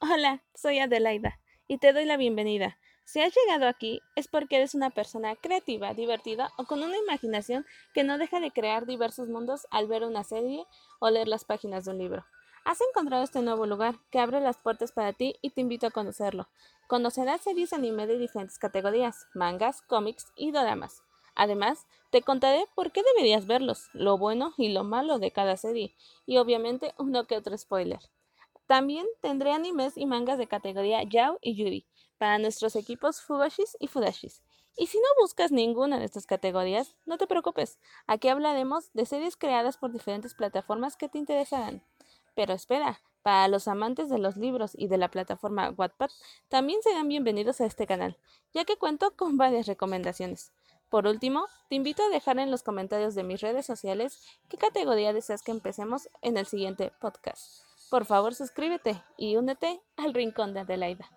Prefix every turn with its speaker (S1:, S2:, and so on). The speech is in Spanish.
S1: Hola, soy Adelaida y te doy la bienvenida. Si has llegado aquí es porque eres una persona creativa, divertida o con una imaginación que no deja de crear diversos mundos al ver una serie o leer las páginas de un libro. Has encontrado este nuevo lugar que abre las puertas para ti y te invito a conocerlo. Conocerás series anime de diferentes categorías, mangas, cómics y dramas. Además, te contaré por qué deberías verlos, lo bueno y lo malo de cada serie, y obviamente uno que otro spoiler. También tendré animes y mangas de categoría Yao y Yuri para nuestros equipos Fugashis y Fudashis. Y si no buscas ninguna de estas categorías, no te preocupes, aquí hablaremos de series creadas por diferentes plataformas que te interesarán. Pero espera, para los amantes de los libros y de la plataforma Wattpad, también serán bienvenidos a este canal, ya que cuento con varias recomendaciones. Por último, te invito a dejar en los comentarios de mis redes sociales qué categoría deseas que empecemos en el siguiente podcast. Por favor, suscríbete y únete al Rincón de Adelaida.